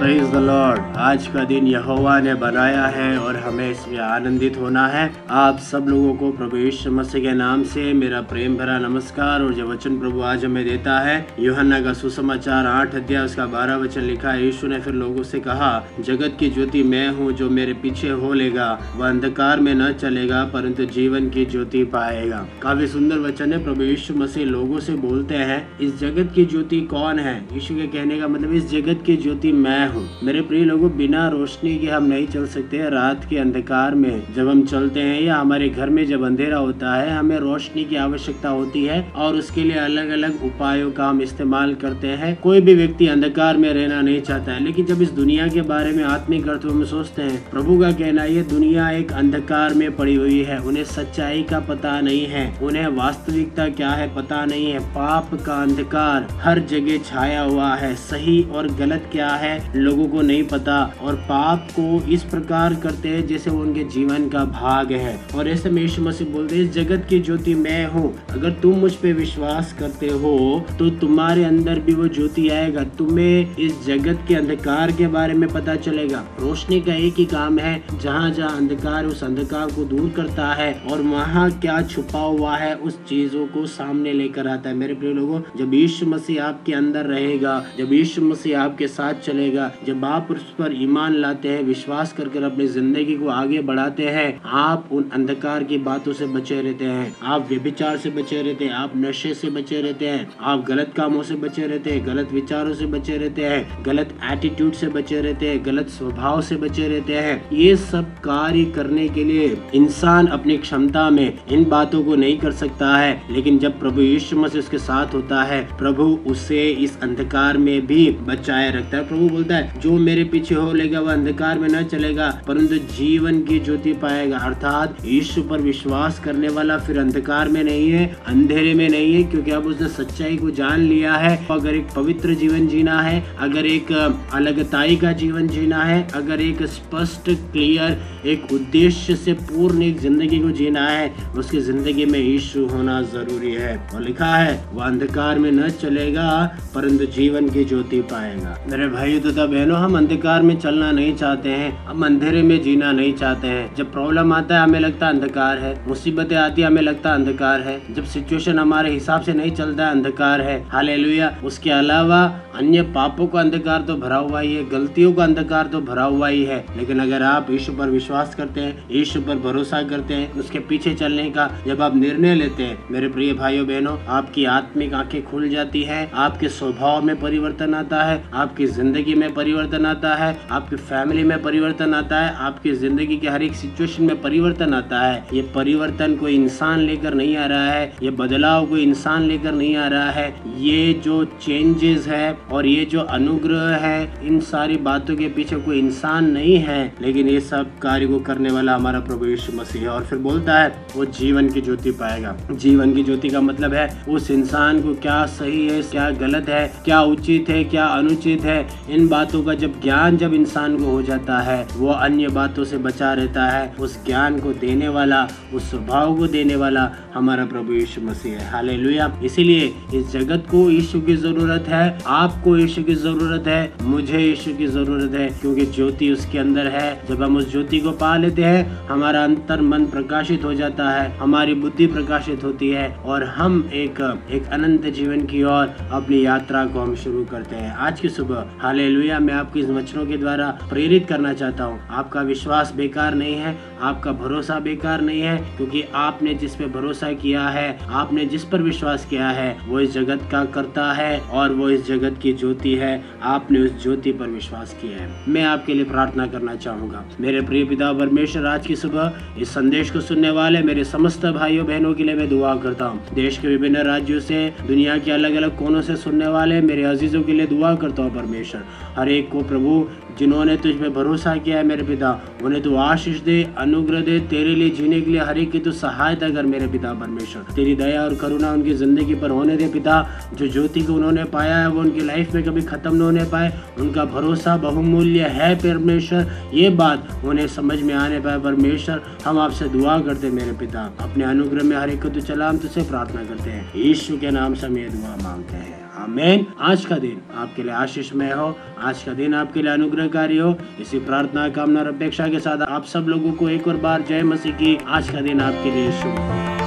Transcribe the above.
Praise the Lord आज का दिन यहोवा ने बनाया है और हमें इसमें आनंदित होना है। आप सब लोगों को प्रभु यीशु मसीह के नाम से मेरा प्रेम भरा नमस्कार और जो वचन प्रभु आज हमें देता है, यूहन्ना का सुसमाचार आठ अध्याय उसका बारह वचन लिखा है यीशु ने फिर लोगों से कहा, जगत की ज्योति मैं हूँ जो मेरे पीछे हो लेगा, वह अंधकार में न चलेगा, परंतु जीवन की ज्योति पाएगा। काफ़ी सुंदर वचन है, प्रभु यीशु मसीह लोगों से बोलते हैं, इस जगत की ज्योति कौन है? यीशु के कहने का मतलब इस जगत की ज्योति मैं हूँ। मेरे प्रिय लोगों, बिना रोशनी के हम नहीं चल सकते रात के अंधकार में। जब हम चलते हैं या हमारे घर में जब अंधेरा होता है, हमें रोशनी की आवश्यकता होती है और उसके लिए अलग अलग उपायों का हम इस्तेमाल करते हैं। कोई भी व्यक्ति अंधकार में रहना नहीं चाहता है, लेकिन जब इस दुनिया के बारे में आत्मिक अर्थों में सोचते हैं, प्रभु का कहना ये दुनिया एक अंधकार में पड़ी हुई है, उन्हें सच्चाई का पता नहीं है, उन्हें वास्तविकता क्या है पता नहीं है, पाप का अंधकार हर जगह छाया हुआ है, सही और गलत क्या है लोगों को नहीं पता और पाप को इस प्रकार करते हैं जैसे वो उनके जीवन का भाग है। और ऐसे में यीशु मसीह बोलते हैं इस जगत की ज्योति मैं हूँ। अगर तुम मुझ पे विश्वास करते हो तो तुम्हारे अंदर भी वो ज्योति आएगा। तुम्हें इस जगत के अंधकार के बारे में पता चलेगा। रोशनी का एक ही काम है, जहाँ जहाँ अंधकार उस अंधकार को दूर करता है और वहाँ क्या छुपा हुआ है, उस चीज़ों को सामने लेकर आता है। मेरे प्रिय लोगों, जब यीशु मसीह आपके अंदर रहेगा, जब यीशु मसीह आपके साथ चलेगा जब आप उस पर ईमान लाते हैं, विश्वास कर कर अपनी ज़िंदगी को आगे बढ़ाते हैं, आप उन अंधकार की बातों से बचे रहते हैं। आप व्यभिचार से बचे रहते हैं, आप नशे से बचे रहते हैं, आप गलत कामों से बचे रहते हैं, गलत विचारों से बचे रहते हैं, गलत एटीट्यूड से बचे रहते हैं, गलत स्वभाव से बचे रहते हैं। ये सब कार्य करने के लिए इंसान अपनी क्षमता में इन बातों को नहीं कर सकता है, लेकिन जब प्रभु यीशु मसीह उसके साथ होता है, प्रभु उसे इस अंधकार में भी बचाए रखता है। प्रभु बोलता है जो मेरे पीछे हो लेगा, वह अंधकार में न चलेगा, परंतु जीवन की ज्योति पाएगा। अर्थात यीशु पर विश्वास करने वाला फिर अंधकार में नहीं है, अंधेरे में नहीं है, क्योंकि अब उसने सच्चाई को जान लिया है। अगर एक पवित्र जीवन जीना है, अगर एक अलगताई का जीवन जीना है, अगर एक स्पष्ट, क्लियर, एक उद्देश्य से पूर्ण एक ज़िंदगी को जीना है, उसकी ज़िंदगी में यीशु होना ज़रूरी है। और लिखा है, वह अंधकार में न चलेगा, परंतु जीवन की ज्योति पाएगा। मेरे भाई तथा बहनों हम अंधकार में चलना नहीं चाहते हैं, हम अंधेरे में जीना नहीं चाहते हैं। जब प्रॉब्लम आता है, हमें लगता है अंधकार है। मुसीबतें आती है, हमें लगता है अंधकार है। जब सिचुएशन हमारे हिसाब से नहीं चलता है, अंधकार है। हाल उसके अलावा अन्य पापों का अंधकार तो भरा हुआ ही है, गलतियों का अंधकार तो भरा हुआ ही है। लेकिन अगर आप यीशु पर विश्वास करते हैं, यीशु पर भरोसा करते हैं, उसके पीछे चलने का जब आप निर्णय लेते हैं, मेरे प्रिय भाइयों, बहनों, आपकी आत्मिक आँखें खुल जाती है, आपके स्वभाव में परिवर्तन आता है, आपकी ज़िंदगी में परिवर्तन आता है, आपकी फैमिली में परिवर्तन आता है, आपकी ज़िंदगी के हर एक सिचुएशन में परिवर्तन आता है। ये परिवर्तन कोई इंसान लेकर नहीं आ रहा है, ये बदलाव कोई इंसान लेकर नहीं आ रहा है। ये जो चेंजेस है और ये जो अनुग्रह है, इन सारी बातों के पीछे कोई इंसान नहीं है। लेकिन ये सब कार्य को करने वाला हमारा प्रभु यीशु मसीह है और फिर बोलता है, वो जीवन की ज्योति पाएगा। जीवन की ज्योति का मतलब है, उस इंसान को क्या सही है, क्या गलत है, क्या उचित है, क्या अनुचित है, इन बातों का जब ज्ञान जब इंसान को हो जाता है, वो अन्य बातों से बचा रहता है। उस ज्ञान को देने वाला, उस स्वभाव को देने वाला हमारा प्रभु यीशु मसीह है। हाले इसीलिए इस जगत को यीशु की ज़रूरत है, आपको यीशु की ज़रूरत है, मुझे यीशु की ज़रूरत है, क्योंकि ज्योति उसके अंदर है। जब हम उस ज्योति को पा लेते हैं, हमारा अंतर मन प्रकाशित हो जाता है, हमारी बुद्धि प्रकाशित होती है, और हम एक एक अनंत जीवन की ओर अपनी यात्रा को हम शुरू करते हैं। आज की सुबह। हाले मैं आपको वचनों के द्वारा प्रेरित करना चाहता हूँ। आपका विश्वास बेकार नहीं है, आपका भरोसा बेकार नहीं है, क्योंकि आपने जिस पे भरोसा किया है, आपने जिस पर विश्वास किया है, वो इस जगत का करता है और वो इस जगत की ज्योति है। आपने उस ज्योति पर विश्वास किया है। मैं आपके लिए प्रार्थना करना चाहूँगा। मेरे प्रिय पिता, परमेश्वर, आज की सुबह इस संदेश को सुनने वाले मेरे समस्त भाइयों, बहनों के लिए मैं दुआ करता हूँ। देश के विभिन्न राज्यों से, दुनिया के अलग अलग कोनों से सुनने वाले मेरे अजीजों के लिए दुआ करता हूँ परमेश्वर। हर एक को प्रभु, जिन्होंने तुझ पे भरोसा किया है मेरे पिता, उन्हें तू आशीष दे, अनुग्रह दे, तेरे लिए जीने के लिए हर एक की तू सहायता कर मेरे पिता परमेश्वर। तेरी दया और करुणा उनकी ज़िंदगी पर होने दे पिता, जो ज्योति को उन्होंने पाया है, वो उनकी लाइफ में कभी खत्म न होने पाए, उनका भरोसा बहुमूल्य है परमेश्वर। ये बात उन्हें समझ में आने पाए, परमेश्वर, हम आपसे दुआ करते मेरे पिता। अपने अनुग्रह में हर एक को तू चला, हम तुझसे प्रार्थना करते हैं। यीशु के नाम से हम ये दुआ मांगते हैं। आमेन। आज का दिन आपके लिए आशीषमय हो। आज का दिन आपके लिए अनुग्रहकारी हो। इसी प्रार्थना, कामना और अपेक्षा के साथ आप सब लोगों को एक और बार जय मसीह की। आज का दिन आपके लिए शुभ हो।